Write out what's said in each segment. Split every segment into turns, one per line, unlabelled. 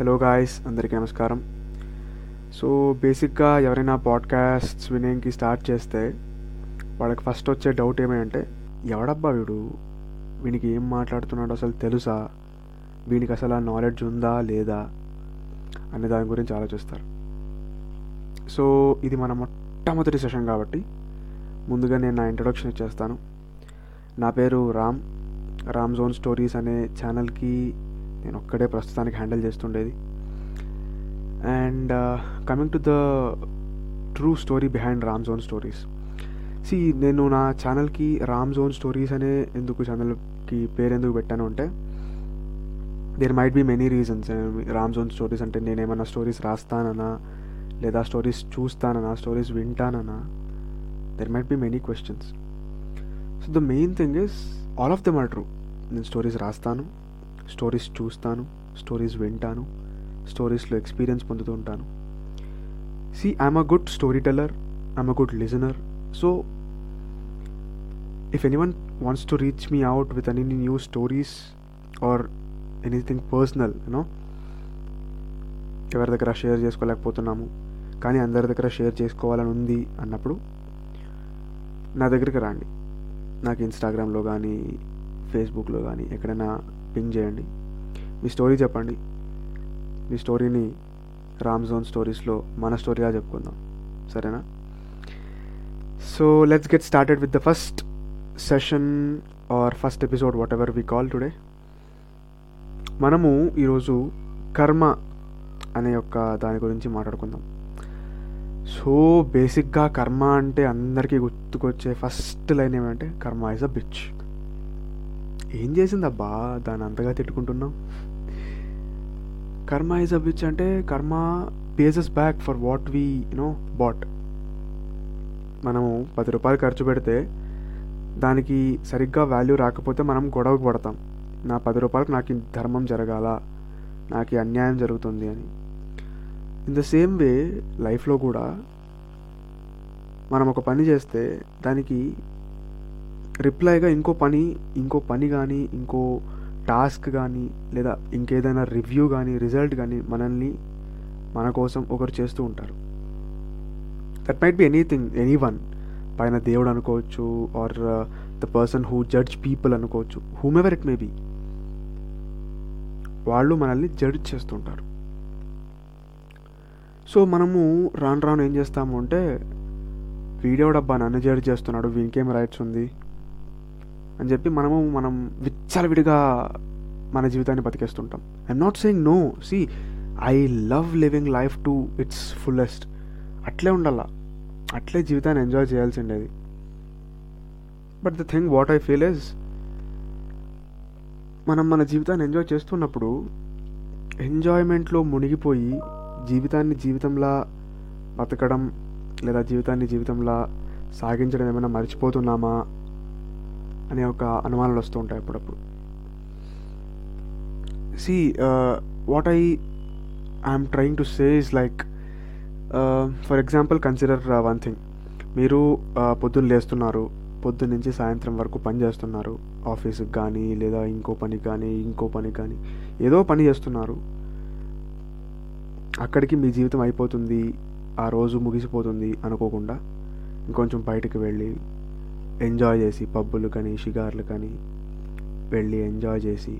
Hello guys అందరికీ నమస్కారం. So బేసిక్గా ఎవరైనా పాడ్కాస్ట్స్ వినేకి స్టార్ట్ చేస్తే వాళ్ళకి ఫస్ట్ వచ్చే డౌట్ ఏమంటే ఎవడబ్బా వీడు? వీనికి ఏం మాట్లాడుతున్నాడో అసలు తెలుసా? వీనికి అసలు ఆ నాలెడ్జ్ ఉందా లేదా? అనే దాని గురించి ఆలోచిస్తారు. సో ఇది మన మొట్టమొదటి సెషన్ కాబట్టి ముందుగా నేను నా ఇంట్రొడక్షన్ ఇచ్చేస్తాను. నా పేరు రామ్. రామ్ జోన్ స్టోరీస్ అనే ఛానల్కి నేను ఒక్కడే ప్రస్తుతానికి handle చేస్తుండేది. And coming to the true story behind Ram zone stories see నేను నా ఛానల్కి రామ్ జోన్ స్టోరీస్ అనే ఎందుకు ఛానల్కి పేరు ఎందుకు పెట్టాను అంటే there might be many reasons Ram zone stories అంటే నేను ఏమైనా స్టోరీస్ రాస్తానన్నా లేదా స్టోరీస్ చూస్తానన్నా stories వింటానన్నా there might be many questions so the main thing is all of them are true నేను స్టోరీస్ రాస్తాను. స్టోరీస్ చూస్తాను స్టోరీస్ వింటాను స్టోరీస్లో ఎక్స్పీరియన్స్ పొందుతూ ఉంటాను. See I'm a good story teller I'm a good listener so if any one wants to reach me out with any new stories or anything personal you know ఎవరి దగ్గర share చేసుకోలేకపోతున్నాము కానీ అందరి దగ్గర share చేసుకోవాలని ఉంది అన్నప్పుడు నా దగ్గరికి రండి. నాకు ఇన్స్టాగ్రామ్లో కానీ ఫేస్బుక్లో కానీ ఎక్కడైనా పింగ్ చేయండి. మీ స్టోరీ చెప్పండి. మీ స్టోరీని రామ్ జోన్ స్టోరీస్లో మన స్టోరీగా చెప్పుకుందాం. సరేనా? So let's get started with the first session or first episode whatever we call today మనము ఈరోజు కర్మ అనే యొక్క దాని గురించి మాట్లాడుకుందాం. సో బేసిక్గా కర్మ అంటే అందరికీ గుర్తుకొచ్చే ఫస్ట్ లైన్ ఏమంటే కర్మ ఇస్ అ బిచ్ ఏం చేసిందబ్బా? దాన్ని అంతగా తిట్టుకుంటున్నాం కర్మ ఇస్ అ బిచ్ అంటే karma pays back for what we you know but మనము పది రూపాయలు ఖర్చు పెడితే దానికి సరిగ్గా వాల్యూ రాకపోతే మనం గొడవకు పడతాం. నా పది రూపాయలకు నాకు ధర్మం జరగాల? నాకు అన్యాయం జరుగుతుంది అని. ఇన్ ద సేమ్ వే లైఫ్లో కూడా మనం ఒక పని చేస్తే దానికి రిప్లైగా ఇంకో పని ఇంకో పని కానీ ఇంకో టాస్క్ కానీ లేదా ఇంకేదైనా రివ్యూ కానీ రిజల్ట్ కానీ మనల్ని మన కోసం ఒకరు చేస్తూ ఉంటారు. That might be anything any one పైన దేవుడు అనుకోవచ్చు or the person who judge people అనుకోవచ్చు whom ever it may be వాళ్ళు మనల్ని జడ్జ్ చేస్తుంటారు సో మనము రాను రాను ఏం చేస్తాము అంటే వీడియో డబ్బా నన్ను జడ్జ్ చేస్తున్నాడు వీనికేం రైట్స్ ఉంది? అని చెప్పి మనము మనం విచ్చలవిడిగా మన జీవితాన్ని బతికేస్తుంటాం. I'm not saying no see I love living life to its fullest అట్లే ఉండాల? అట్లే జీవితాన్ని enjoy చేయాల్సిండేది. But the thing what I feel is మనం మన జీవితాన్ని ఎంజాయ్ చేస్తున్నప్పుడు ఎంజాయ్మెంట్లో మునిగిపోయి జీవితాన్ని జీవితంలా బతకడం లేదా జీవితాన్ని జీవితంలా సాగించడం ఏమైనా మర్చిపోతున్నామా? అనే ఒక అనుమానాలు వస్తూ ఉంటాయి అప్పుడప్పుడు. See what I I'm trying to say is like for example consider one thing మీరు uh, పొద్దున్న లేస్తున్నారు పొద్దున్న నుంచి సాయంత్రం వరకు పని చేస్తున్నారు ఆఫీస్కి కానీ లేదా ఇంకో పని కానీ ఇంకో పని కానీ ఏదో పని చేస్తున్నారు. అక్కడికి మీ జీవితం అయిపోతుంది ఆ రోజు ముగిసిపోతుంది అనుకోకుండా ఇంకొంచెం బయటకు వెళ్ళి ఎంజాయ్ చేసి పబ్బులు కానీ షిగార్లు కానీ వెళ్ళి ఎంజాయ్ చేసి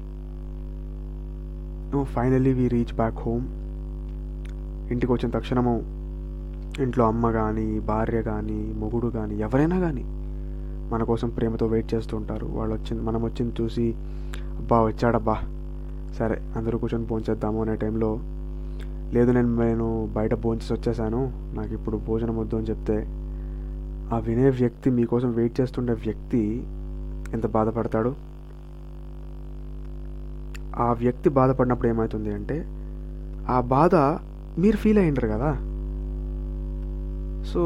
finally we reach back home ఇంటికి వచ్చిన తక్షణము ఇంట్లో అమ్మ కానీ భార్య కానీ మొగుడు కానీ ఎవరైనా కానీ మన కోసం ప్రేమతో వెయిట్ చేస్తూ ఉంటారు. వాళ్ళు వచ్చింది మనం వచ్చింది చూసి అబ్బా వచ్చాడబ్బా సరే అందరూ కూర్చొని భోంచేద్దాము అనే టైంలో లేదు నేను నేను బయట భోంచేసి వచ్చేసాను. నాకు ఇప్పుడు భోజనం వద్దు అని చెప్తే ఆ వినే వ్యక్తి మీకోసం వెయిట్ చేస్తుండే వ్యక్తి ఎంత బాధపడతాడు? ఆ వ్యక్తి బాధపడినప్పుడు ఏమవుతుంది అంటే ఆ బాధ మీరు ఫీల్ అయ్యిండ్రు కదా. సో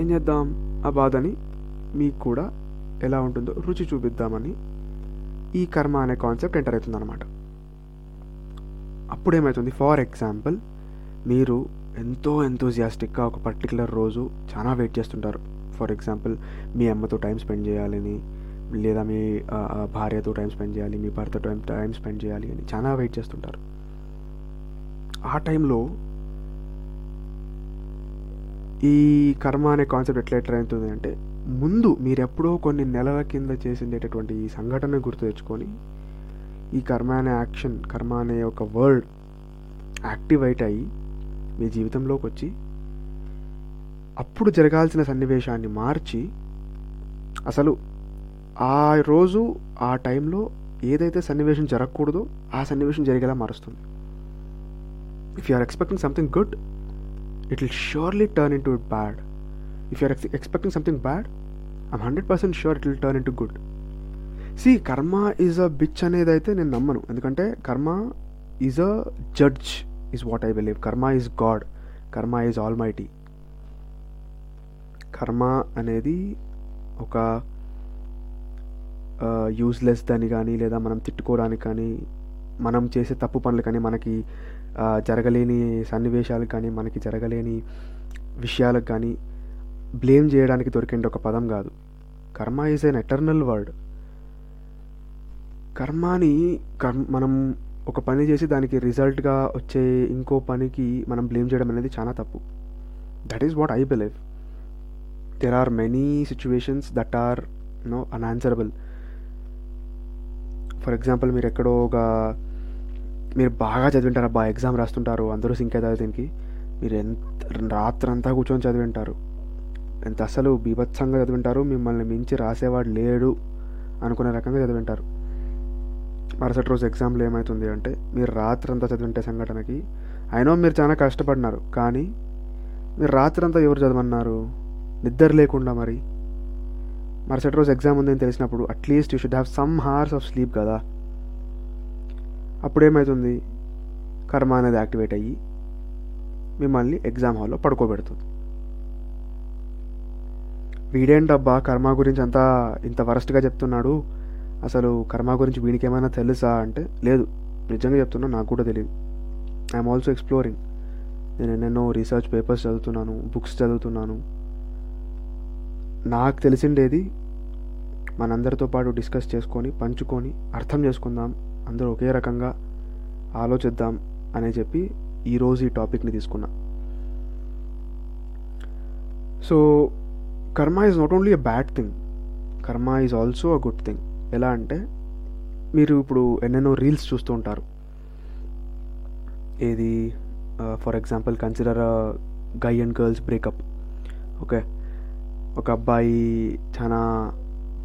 ఏం చేద్దాం? ఆ బాధని మీకు కూడా ఎలా ఉంటుందో రుచి చూపిద్దామని ఈ కర్మ అనే కాన్సెప్ట్ ఎంటర్ అవుతుంది అనమాట అప్పుడు ఏమవుతుంది ఫార్ ఎగ్జాంపుల్ మీరు ఎంతో ఎంతోజియాస్టిక్గా ఒక పర్టికులర్ రోజు చాలా వెయిట్ చేస్తుంటారు. ఫర్ ఎగ్జాంపుల్ మీ అమ్మతో టైం స్పెండ్ చేయాలని లేదా మీ భార్యతో టైం స్పెండ్ చేయాలి మీ భర్తతో టైం టైం స్పెండ్ చేయాలి అని చాలా వెయిట్ చేస్తుంటారు. ఆ టైంలో ఈ కర్మ అనే కాన్సెప్ట్ ఎట్లా ఎట్లా అవుతుంది అంటే ముందు మీరు ఎప్పుడో కొన్ని నెలల కింద చేసిండేటటువంటి ఈ సంఘటన గుర్తు తెచ్చుకొని ఈ కర్మ అనే యాక్షన్ కర్మ అనే ఒక వర్డ్ యాక్టివేట్ అయ్యి మీ జీవితంలోకి వచ్చి అప్పుడు జరగాల్సిన సన్నివేశాన్ని మార్చి అసలు ఆ రోజు ఆ టైంలో ఏదైతే సన్నివేశం జరగకూడదో ఆ సన్నివేశం జరిగేలా మారుస్తుంది. If you are expecting something good it will surely turn into it bad if you ex expecting something bad I'm hundred percent sure it will turn into good see karma is a bitch అనేది అయితే నేను నమ్మను. ఎందుకంటే karma is a judge is what I believe karma is God karma is almighty కర్మ అనేది ఒక useless దాని కానీ లేదా మనం తిట్టుకోవడానికి కానీ మనం చేసే తప్పు పనులు కానీ మనకి జరగలేని సన్నివేశాలు కానీ మనకి జరగలేని విషయాలకు కానీ బ్లేమ్ చేయడానికి దొరికిన ఒక పదం కాదు. Karma is an eternal word కర్మాని కర్మ మనం ఒక పని చేసి దానికి రిజల్ట్గా వచ్చే ఇంకో పనికి మనం బ్లేమ్ చేయడం అనేది చాలా తప్పు. That is what I believe there are many situations that are no unanswerable for example మీరు ఎక్కడో ఒక మీరు బాగా చదివింటారు అబ్బా ఎగ్జామ్ రాస్తుంటారు అందరూ సింక్ అవుతారు దీనికి. మీరు ఎంత రాత్రంతా కూర్చొని చదివింటారు. ఎంత అసలు బీభత్సంగా చదివింటారు మిమ్మల్ని మించి రాసేవాడు లేడు అనుకునే రకంగా చదివింటారు. మరుసటి రోజు ఎగ్జామ్లో ఏమవుతుంది అంటే మీరు రాత్రంతా చదివింటే సంఘటనకి అయినో మీరు చాలా కష్టపడినారు కానీ మీరు రాత్రంతా ఎవరు చదవన్నారు నిద్ర లేకుండా మరి. మరుసటి రోజు ఎగ్జామ్ ఉందని తెలిసినప్పుడు at least you should have some hours of sleep కదా. అప్పుడు ఏమవుతుంది కర్మ అనేది యాక్టివేట్ అయ్యి మిమ్మల్ని ఎగ్జామ్ హాల్లో పడుకోబెడుతుంది. వీడేంటబ్బా కర్మ గురించి అంతా ఇంత వరస్ట్గా చెప్తున్నాడు? అసలు కర్మ గురించి వీనికి ఏమైనా తెలుసా అంటే లేదు. నిజంగా చెప్తున్నా నాకు కూడా తెలియదు ఐఎమ్ ఆల్సో ఎక్స్ప్లోరింగ్ నేను ఎన్నెన్నో రీసెర్చ్ పేపర్స్ చదువుతున్నాను బుక్స్ చదువుతున్నాను. నాకు తెలిసిండేది మనందరితో పాటు డిస్కస్ చేసుకొని పంచుకొని అర్థం చేసుకుందాం అందరూ ఒకే రకంగా ఆలోచిద్దాం అని చెప్పి ఈరోజు ఈ టాపిక్ని తీసుకున్నా. So karma is not only a bad thing karma is also a good thing ఎలా అంటే మీరు ఇప్పుడు ఎన్నెన్నో రీల్స్ చూస్తూ ఉంటారు. ఏది for example consider guy and girls breakup okay. ఒక అబ్బాయి చాలా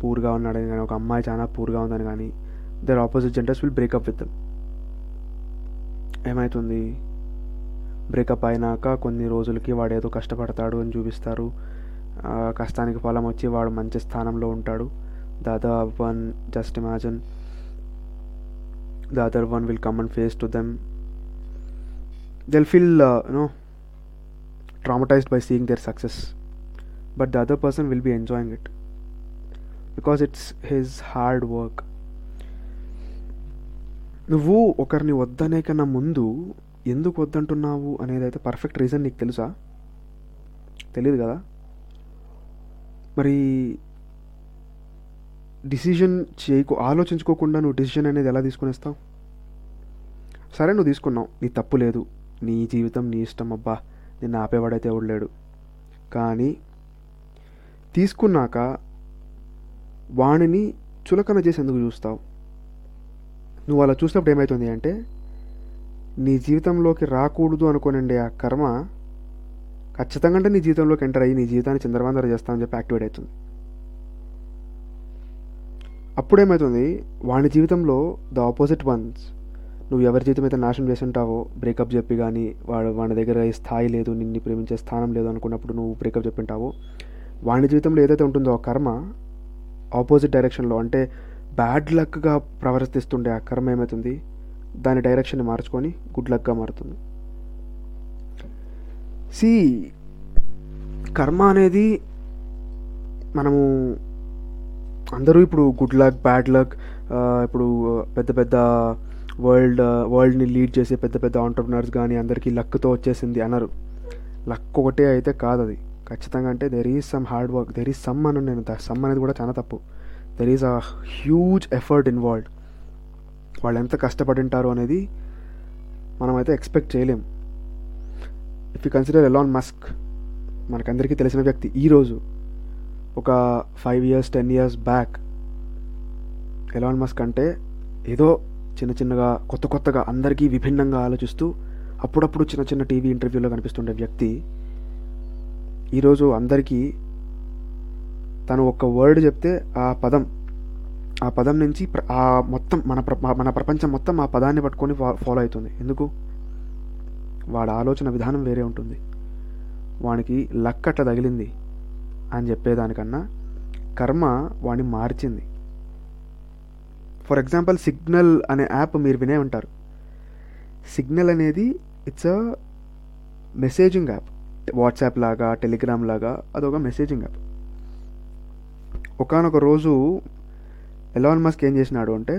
పూర్గా ఉన్నాడని కానీ ఒక అమ్మాయి చాలా పూర్గా ఉందని కానీ their opposite genders will break up with ఏమవుతుంది బ్రేకప్ అయినాక కొన్ని రోజులకి వాడు ఏదో కష్టపడతాడు అని చూపిస్తారు. కష్టానికి ఫలం వచ్చి వాడు మంచి స్థానంలో ఉంటాడు. దాదా one just imagine the other one will come and face to them they'll feel you know traumatized by seeing their success but the other person will be enjoying it because it's his hard work నువ్వు ఒకరిని వద్దనే కన్నా ముందు ఎందుకు వద్దంటున్నావు అనేది అయితే perfect reason నీకు తెలుసా? తెలియదు కదా? మరి డిసిజన్ చేయకు ఆలోచించుకోకుండా నువ్వు డిసిజన్ అనేది ఎలా తీసుకునేస్తావు సరే నువ్వు తీసుకున్నావు. నీ తప్పు లేదు. నీ జీవితం నీ ఇష్టం అబ్బా. నిన్ను ఆపేవాడైతే ఎవడు లేడు. కానీ తీసుకున్నాక వాణిని చులకన చేసేందుకు చూస్తావు? నువ్వు అలా చూసినప్పుడు ఏమవుతుంది అంటే నీ జీవితంలోకి రాకూడదు అనుకోనండి ఆ కర్మ ఖచ్చితంగా అంటే నీ జీవితంలోకి ఎంటర్ అయ్యి నీ జీవితాన్ని చంద్రవందర చేస్తామని చెప్పి యాక్టివేట్ అవుతుంది. అప్పుడేమవుతుంది వాడి జీవితంలో ద ఆపోజిట్ వన్స్. నువ్వు ఎవరి జీవితం అయితే నాశనం చేస్తుంటావో బ్రేకప్ చెప్పి కానీ వాడు వాడి దగ్గర ఈ స్థాయి లేదు నిన్ను ప్రేమించే స్థానం లేదు అనుకున్నప్పుడు నువ్వు బ్రేకప్ చెప్పి ఉంటావో వాడి జీవితంలో ఏదైతే ఉంటుందో ఆ కర్మ ఆపోజిట్ డైరెక్షన్లో అంటే బ్యాడ్ లక్గా ప్రవర్తిస్తుండే ఆ కర్మ ఏమవుతుంది దాని డైరెక్షన్ని మార్చుకొని గుడ్ లక్గా మారుతుంది. సి కర్మ అనేది మనము అందరూ ఇప్పుడు గుడ్ లక్ బ్యాడ్ లక్ ఇప్పుడు పెద్ద పెద్ద వరల్డ్ వరల్డ్ని లీడ్ చేసే పెద్ద పెద్ద ఆంటర్ప్రినర్స్ కానీ అందరికీ లక్తో వచ్చేసింది అనరు. లక్ ఒకటే అయితే కాదు అది. ఖచ్చితంగా అంటే there is some hard work there is some అని నేను సమ్ అనేది కూడా చాలా తప్పు. There is a huge effort involved వాళ్ళు ఎంత కష్టపడి ఉంటారు అనేది మనమైతే ఎక్స్పెక్ట్ చేయలేం.
If you consider Elon Musk మనకందరికీ తెలిసిన వ్యక్తి ఈరోజు ఒక five years ten years back Elon Musk అంటే ఏదో చిన్న చిన్నగా కొత్త కొత్తగా అందరికీ విభిన్నంగా ఆలోచిస్తూ అప్పుడప్పుడు చిన్న చిన్న టీవీ ఇంటర్వ్యూలో కనిపిస్తుండే వ్యక్తి. ఈరోజు అందరికీ తను ఒక వర్డ్ చెప్తే ఆ పదం ఆ పదం నుంచి ప్ర- ఆ మొత్తం మన ప్ర మన ప్రపంచం మొత్తం ఆ పదాన్ని పట్టుకొని ఫాలో అవుతుంది. ఎందుకు? వాడి ఆలోచన విధానం వేరే ఉంటుంది. వానికి లక్క అట్లా తగిలింది. అని చెప్పేదానికన్నా కర్మ వాడిని మార్చింది. ఫర్ ఎగ్జాంపుల్ సిగ్నల్ అనే యాప్ మీరు వినే ఉంటారు. సిగ్నల్ అనేది it's a messaging app WhatsApp లాగా టెలిగ్రామ్ లాగా అదొక మెసేజింగ్ యాప్ ఒకనొక రోజు ఎలాన్ మస్క్ ఏం చేసినాడు అంటే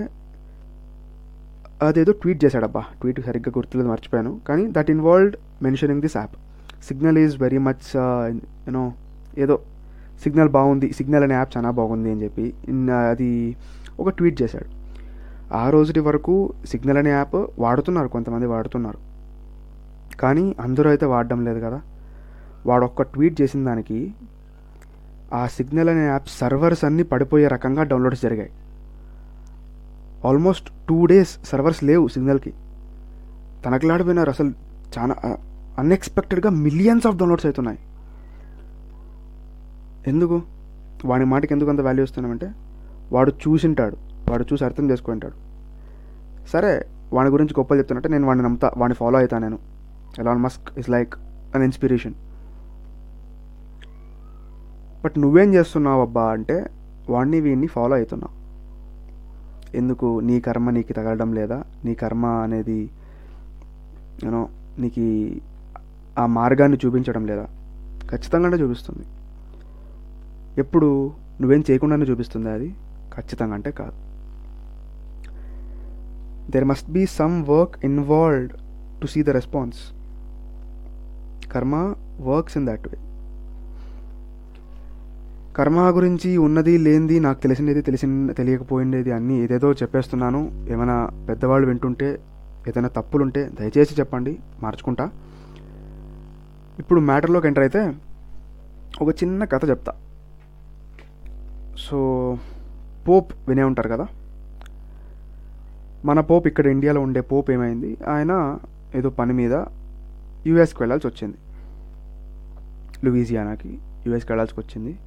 అదేదో ట్వీట్ చేశాడబ్బా ట్వీట్ సరిగ్గా గుర్తులేదు మర్చిపోయాను కానీ that involved mentioning this app Signal is very much you know ఏదో సిగ్నల్ బాగుంది సిగ్నల్ అనే యాప్ చాలా బాగుంది అని చెప్పి అది ఒక ట్వీట్ చేశాడు. ఆ రోజుటి వరకు సిగ్నల్ అనే యాప్ వాడుతున్నారు కొంతమంది వాడుతున్నారు. కానీ అందరూ అయితే వాడడం లేదు కదా. వాడు ఒక్క ట్వీట్ చేసిన దానికి ఆ సిగ్నల్ అనే యాప్ సర్వర్స్ అన్నీ పడిపోయే రకంగా డౌన్లోడ్స్ జరిగాయి. ఆల్మోస్ట్ టూ డేస్ సర్వర్స్ లేవు సిగ్నల్కి. తనకులాడిపోయినారు అసలు చాలా అన్ఎక్స్పెక్టెడ్గా మిలియన్స్ ఆఫ్ డౌన్లోడ్స్ అవుతున్నాయి. ఎందుకు? వాడి మాటకి ఎందుకు అంత వాల్యూ ఇస్తున్నామంటే వాడు చూసింటాడు వాడు చూసి అర్థం చేసుకుంటాడు. సరే వాడి గురించి గొప్పలు చెప్తున్నట్టే నేను వాడిని నమ్ముతా వాడిని ఫాలో అవుతా నేను. Elon Musk is like an inspiration but నువ్వేం చేస్తున్నావు అబ్బా అంటే వాడిని వీడిని ఫాలో అవుతున్నావు. ఎందుకు? నీ కర్మ నీకు తగలడం లేదా? నీ కర్మ అనేది యూనో నీకు ఆ మార్గాన్ని చూపించడం లేదా? ఖచ్చితంగానే చూపిస్తుంది. ఎప్పుడు నువ్వేం చేయకుండానే చూపిస్తుంది అది? ఖచ్చితంగా అంటే కాదు. There must be some work involved to see the response karma works in that way కర్మ గురించి ఉన్నది లేనిది నాకు తెలిసినది తెలిసి తెలియకపోయిండేది అన్నీ ఏదేదో చెప్పేస్తున్నాను. ఏమైనా పెద్దవాళ్ళు వింటుంటే ఏదైనా తప్పులుంటే దయచేసి చెప్పండి మార్చుకుంటా. ఇప్పుడు మ్యాటర్లోకి ఎంటర్ అయితే ఒక చిన్న కథ చెప్తా. సో పోప్ వినే ఉంటారు కదా? మన పోప్ ఇక్కడ ఇండియాలో ఉండే పోప్ ఏమైంది? ఆయన ఏదో పని మీద యుఎస్కి వెళ్ళాల్సి వచ్చింది. లూయిజియానాకి యుఎస్కి వెళ్ళాల్సి వచ్చింది.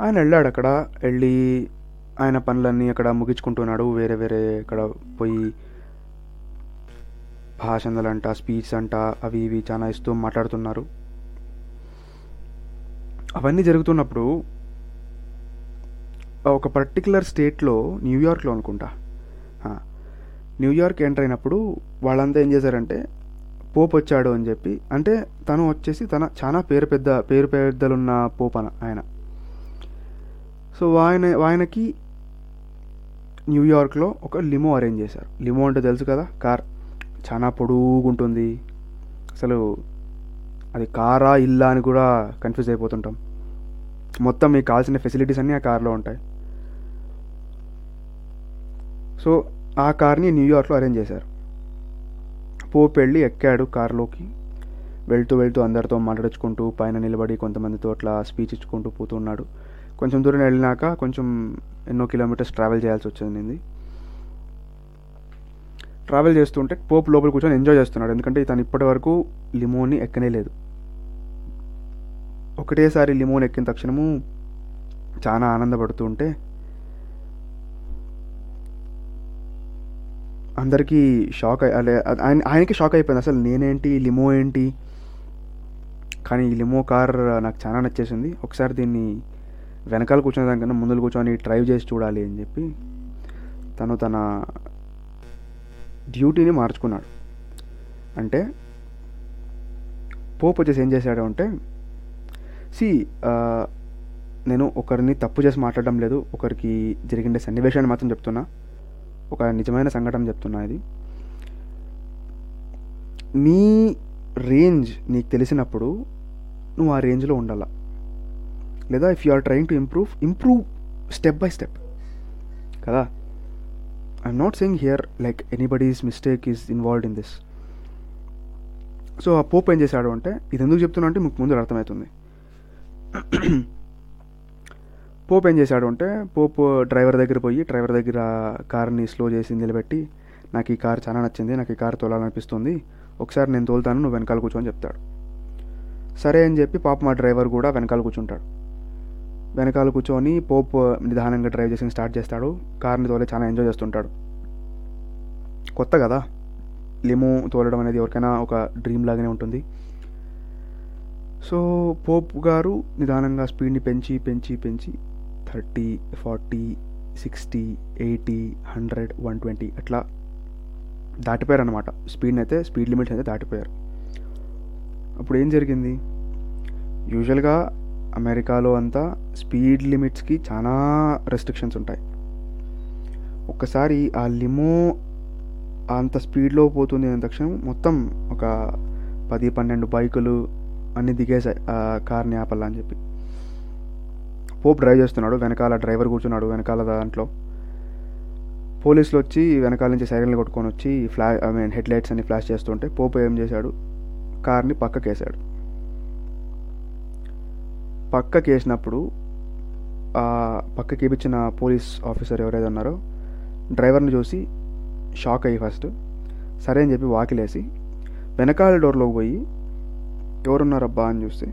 ఆయన వెళ్ళాడు అక్కడ వెళ్ళి ఆయన పనులన్నీ అక్కడ ముగించుకుంటున్నాడు. వేరే వేరే అక్కడ పోయి భాషణలు అంట స్పీచ్ అంట అవి ఇవి చాలా ఇస్తూ మాట్లాడుతున్నారు. అవన్నీ జరుగుతున్నప్పుడు ఒక పర్టికులర్ స్టేట్లో న్యూయార్క్లో అనుకుంటా. న్యూయార్క్ ఎంటర్ అయినప్పుడు వాళ్ళంతా ఏం చేశారంటే పోప్ వచ్చాడు అని చెప్పి అంటే తను వచ్చేసి తన చాలా పేరు పెద్ద పేరు పెద్దలున్న పోప్ అన ఆయన. సో ఆయన ఆయనకి న్యూయార్క్లో ఒక లిమో అరేంజ్ చేశారు. లిమో అంటే తెలుసు కదా కార్. చాలా పొడుగుంటుంది. అసలు అది కారా ఇల్లా అని కూడా కన్ఫ్యూజ్ అయిపోతుంటాం. మొత్తం మీకు కావాల్సిన ఫెసిలిటీస్ అన్నీ ఆ కార్లో ఉంటాయి. సో ఆ కార్ని న్యూయార్క్లో అరేంజ్ చేశారు. పోప్ వెళ్ళి ఎక్కాడు కారులోకి. వెళ్తూ వెళ్తూ అందరితో మాట్లాడుచుకుంటూ పైన నిలబడి కొంతమందితో అట్లా స్పీచ్ ఇచ్చుకుంటూ పోతున్నాడు కొంచెం దూరం వెళ్ళినాక కొంచెం ఎన్నో కిలోమీటర్స్ ట్రావెల్ చేయాల్సి వచ్చింది. ట్రావెల్ చేస్తుంటే పోప్ లోపల కూర్చొని ఎంజాయ్ చేస్తున్నాడు. ఎందుకంటే తను ఇప్పటి వరకు లిమోని ఎక్కనే లేదు. ఒకటేసారి లిమోన్ ఎక్కిన తక్షణము చాలా ఆనందపడుతూ ఉంటే అందరికీ షాక్ అలే ఆయన ఆయనకి షాక్ అయిపోయింది. అసలు నేనేంటి? లిమో ఏంటి? కానీ ఈ లిమో కార్ నాకు చాలా నచ్చేసింది. ఒకసారి దీన్ని వెనకాల కూర్చునే దానికన్నా ముందులు కూర్చొని డ్రైవ్ చేసి చూడాలి అని చెప్పి తను తన డ్యూటీని మార్చుకున్నాడు. అంటే పోప్ వచ్చేసి ఏం చేశాడు అంటే సి నేను ఒకరిని తప్పు చేసి మాట్లాడడం లేదు. ఒకరికి జరిగిన సన్నివేశాన్ని మాత్రం చెప్తున్నా. ఒక నిజమైన సంఘటన చెప్తున్నా ఇది. నీ రేంజ్ నీకు తెలిసినప్పుడు నువ్వు ఆ రేంజ్లో ఉండాల? లేదా if you are trying to improve improve step by step కదా? I'm not saying here like anybody's mistake is involved in this so ఆ పోప్ ఏం చేశాడు అంటే ఇది ఎందుకు చెప్తున్నా అంటే మీకు ముందు అర్థమవుతుంది. పోప్ ఏం చేశాడు అంటే పోప్ డ్రైవర్ దగ్గర పోయి డ్రైవర్ దగ్గర కార్ని స్లో చేసి నిలబెట్టి నాకు ఈ కార్ చాలా నచ్చింది నాకు ఈ కార్ తోలాలనిపిస్తుంది ఒకసారి నేను తోలుతాను నువ్వు వెనకాల కూర్చోని చెప్తాడు. సరే అని చెప్పి పాప మా డ్రైవర్ కూడా వెనకాల కూర్చుంటాడు. వెనకాల కూర్చొని పోప్ నిదానంగా డ్రైవ్ చేసి స్టార్ట్ చేస్తాడు. కార్ని తోలే చాలా ఎంజాయ్ చేస్తుంటాడు. కొత్త కదా. లిమో తోలడం అనేది ఎవరికైనా ఒక డ్రీమ్ లాగానే ఉంటుంది. సో పోప్ గారు నిదానంగా స్పీడ్ని పెంచి పెంచి పెంచి thirty forty sixty eighty hundred one twenty అట్లా దాటిపోయారు అనమాట స్పీడ్ని అయితే స్పీడ్ లిమిట్స్ అయితే దాటిపోయారు. అప్పుడు ఏం జరిగింది? యూజువల్గా అమెరికాలో అంతా స్పీడ్ లిమిట్స్కి చాలా రెస్ట్రిక్షన్స్ ఉంటాయి. ఒక్కసారి ఆ లిమో అంత స్పీడ్లో పోతుంది అనే తక్షణం మొత్తం ఒక పది పన్నెండు బైకులు అన్నీ దిగేసాయి ఆ కార్ని ఆపల్లా అని చెప్పి. పోప్ డ్రైవ్ చేస్తున్నాడు వెనకాల డ్రైవర్ కూర్చున్నాడు వెనకాల దాంట్లో. పోలీసులు వచ్చి వెనకాల నుంచి సైరన్లు కొట్టుకొని వచ్చి ఫ్లా ఐ మీన్ హెడ్ లైట్స్ అన్ని ఫ్లాష్ చేస్తుంటే పోప్ ఏం చేశాడు? కార్ని పక్కకేసాడు పక్కకేసినప్పుడు ఆ పక్కకి ఇప్పించిన పోలీస్ ఆఫీసర్ ఎవరైతే ఉన్నారో డ్రైవర్ని చూసి షాక్ అయ్యి ఫస్ట్. సరే అని చెప్పి వాకిలేసి వెనకాల డోర్లోకి పోయి ఎవరున్నారబ్బా అని చూస్తే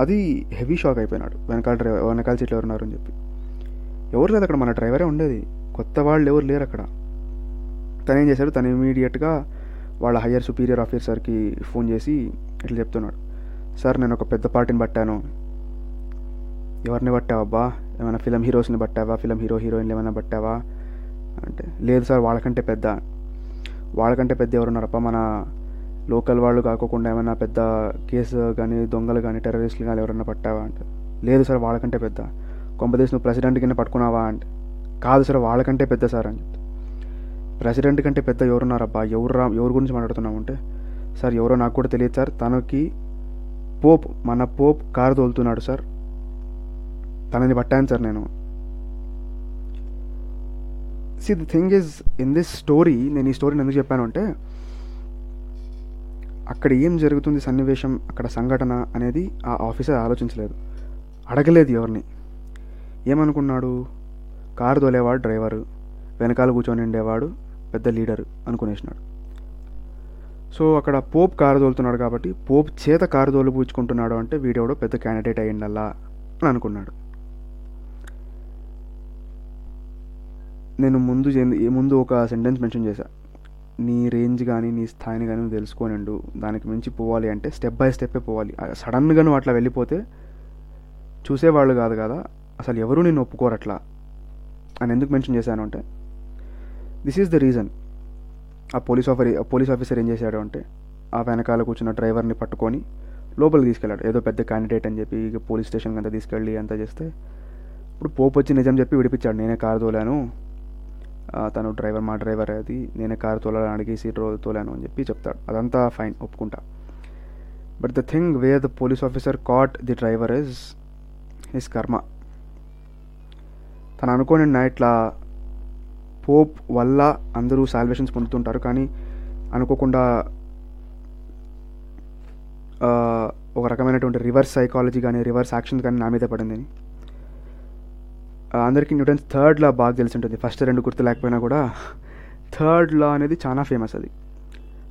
అది హెవీ షాక్ అయిపోయినాడు. వెనకాల డ్రైవర్ వెనకాల సీట్లో ఎవరున్నారు అని చెప్పి. ఎవరు లేదు అక్కడ మన డ్రైవరే ఉండేది. కొత్త వాళ్ళు ఎవరు లేరు అక్కడ. తను ఏం చేశాడు? తను ఇమీడియట్గా వాళ్ళ హయ్యర్ సుపీరియర్ ఆఫీసర్కి ఫోన్ చేసి ఇట్లా చెప్తున్నాడు. సార్ నేను ఒక పెద్ద పార్టీని పట్టాను. ఎవరిని పట్టావబ్బా ఏమైనా ఫిలం హీరోస్ని పట్టావా? ఫిలం హీరో హీరోయిన్లు ఏమైనా పట్టావా? అంటే లేదు సార్ వాళ్ళకంటే పెద్ద. వాళ్ళకంటే పెద్ద ఎవరున్నారప్ప మన లోకల్ వాళ్ళు కాకోకుండా ఏమైనా పెద్ద కేసు కానీ దొంగలు కానీ టెర్రరిస్టులు కానీ ఎవరైనా పట్టావా అంటే? లేదు సార్ వాళ్ళకంటే పెద్ద. కొంపదేశ్ నువ్వు ప్రెసిడెంట్ కింద పట్టుకున్నావా అంటే? కాదు సార్ వాళ్ళకంటే పెద్ద సార్ అని చెప్తే. ప్రెసిడెంట్ కంటే పెద్ద ఎవరున్నారబ్బా? ఎవరు రా ఎవరి గురించి మాట్లాడుతున్నావు అంటే? సార్ ఎవరో నాకు కూడా తెలియదు సార్. తనకి పోప్ మన పోప్ కారు తోలుతున్నాడు సార్. తనని పట్టాను సార్ నేను. See the thing is in this story నేను ఈ స్టోరీని ఎందుకు చెప్పాను అంటే అక్కడ ఏం జరుగుతుంది సన్నివేశం అక్కడ సంఘటన అనేది ఆ ఆఫీసర్ ఆలోచించలేదు. అడగలేదు ఎవరిని. ఏమనుకున్నాడు? కారు తోలేవాడు డ్రైవరు వెనకాల కూర్చొని ఉండేవాడు పెద్ద లీడర్ అనుకునేసినాడు. సో అక్కడ పోప్ కారు తోలుతున్నాడు కాబట్టి పోప్ చేత కారు తోలు పూచుకుంటున్నాడు అంటే వీడెవడో పెద్ద క్యాండిడేట్ అయ్యిండల్లా అని అనుకున్నాడు. నేను ముందు ముందు ఒక సెంటెన్స్ మెన్షన్ చేశాను నీ రేంజ్ కానీ నీ స్థాయిని కానీ నువ్వు తెలుసుకోనండు దానికి మించి పోవాలి అంటే స్టెప్ బై స్టెప్పే పోవాలి. సడన్గా నువ్వు అట్లా వెళ్ళిపోతే చూసేవాళ్ళు కాదు కదా. అసలు ఎవరు నేను ఒప్పుకోరు అట్లా అని ఎందుకు మెన్షన్ చేశాను అంటే దిస్ ఈజ్ ద రీజన్ ఆ పోలీస్ ఆఫర్ పోలీస్ ఆఫీసర్ ఏం చేశాడు అంటే ఆ వెనకాల కూర్చున్న డ్రైవర్ని పట్టుకొని లోపలికి తీసుకెళ్ళాడు. ఏదో పెద్ద క్యాండిడేట్ అని చెప్పి ఇక పోలీస్ స్టేషన్కి అంతా తీసుకెళ్ళి అంతా చేస్తే ఇప్పుడు పోపు వచ్చి నిజం చెప్పి విడిపించాడు. నేనే కారు తోలాను. తను డ్రైవర్ మా డ్రైవర్ అది నేనే కారు తోలాలని అడిగి సీట్ తోలాను అని చెప్పి చెప్తాడు. అదంతా ఫైన్ ఒప్పుకుంటా. But the thing where the police officer caught the driver is his karma తను అనుకోని ఇట్లా పోప్ వల్ల అందరూ సాల్వేషన్స్ పొందుతుంటారు. కానీ అనుకోకుండా ఒక రకమైనటువంటి రివర్స్ సైకాలజీ కానీ రివర్స్ యాక్షన్ కానీ నా మీద పడింది. అందరికీ న్యూటన్స్ థర్డ్ లా బాగా తెలిసి ఉంటుంది ఫస్ట్ రెండు గుర్తు లేకపోయినా కూడా థర్డ్ లా అనేది చాలా ఫేమస్ అది.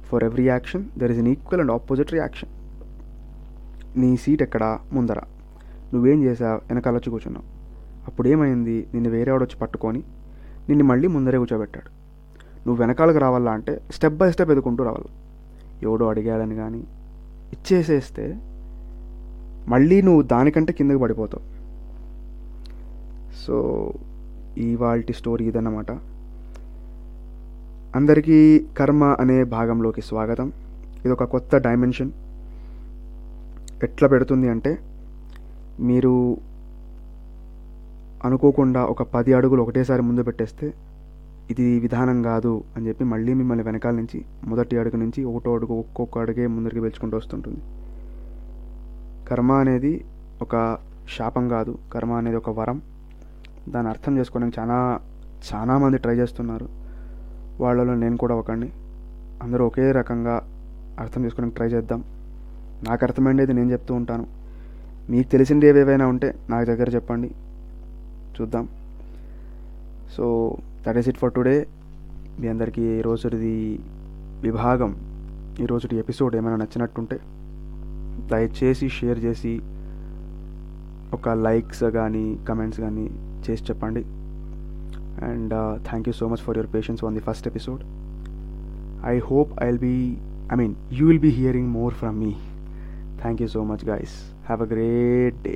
For every action there is an equal and opposite reaction నీ సీట్ ఎక్కడ? ముందర. నువ్వేం చేసావు వెనకాల వచ్చి కూర్చున్నావు. అప్పుడు ఏమైంది నిన్ను వేరే వాడు వచ్చి పట్టుకొని నిన్ను మళ్ళీ ముందరే కూర్చోబెట్టాడు. నువ్వు వెనకాలకు రావాలా అంటే స్టెప్ బై స్టెప్ ఎదుకుంటూ రావాలి. ఎవడో అడిగాడని కానీ ఇచ్చేసేస్తే మళ్ళీ నువ్వు దానికంటే కిందకి పడిపోతావు. సో ఇవాల్టి స్టోరీ ఇదన్నమాట. అందరికీ కర్మ అనే భాగంలోకి స్వాగతం. ఇది ఒక కొత్త డైమెన్షన్. ఎట్లా పెడుతుంది అంటే మీరు అనుకోకుండా ఒక పది అడుగులు ఒకటేసారి ముందు పెట్టేస్తే ఇది విధానం కాదు అని చెప్పి మళ్ళీ మిమ్మల్ని వెనకాల నుంచి మొదటి అడుగు నుంచి ఒకటో అడుగు ఒక్కొక్క అడుగే ముందరికి పెంచుకుంటూ వస్తుంటుంది. కర్మ అనేది ఒక శాపం కాదు. కర్మ అనేది ఒక వరం. దాన్ని అర్థం చేసుకోవడానికి చాలా చాలామంది ట్రై చేస్తున్నారు. వాళ్ళలో నేను కూడా ఒకండి అందరూ ఒకే రకంగా అర్థం చేసుకోవడానికి ట్రై చేద్దాం. నాకు అర్థమైండేది నేను చెప్తూ ఉంటాను. మీకు తెలిసింది ఏవేవైనా ఉంటే నాకు దగ్గర చెప్పండి. చూద్దాం. So that is it for today మీ అందరికీ ఈరోజుది విభాగం ఈ రోజుటి ఎపిసోడ్ ఏమైనా నచ్చినట్టుంటే దయచేసి షేర్ చేసి ఒక లైక్స్ కానీ కమెంట్స్ కానీ చేసి చెప్పండి. And thank you so much for your patience on the first episode I hope I will be I mean you will be hearing more from me thank you so much guys have a great day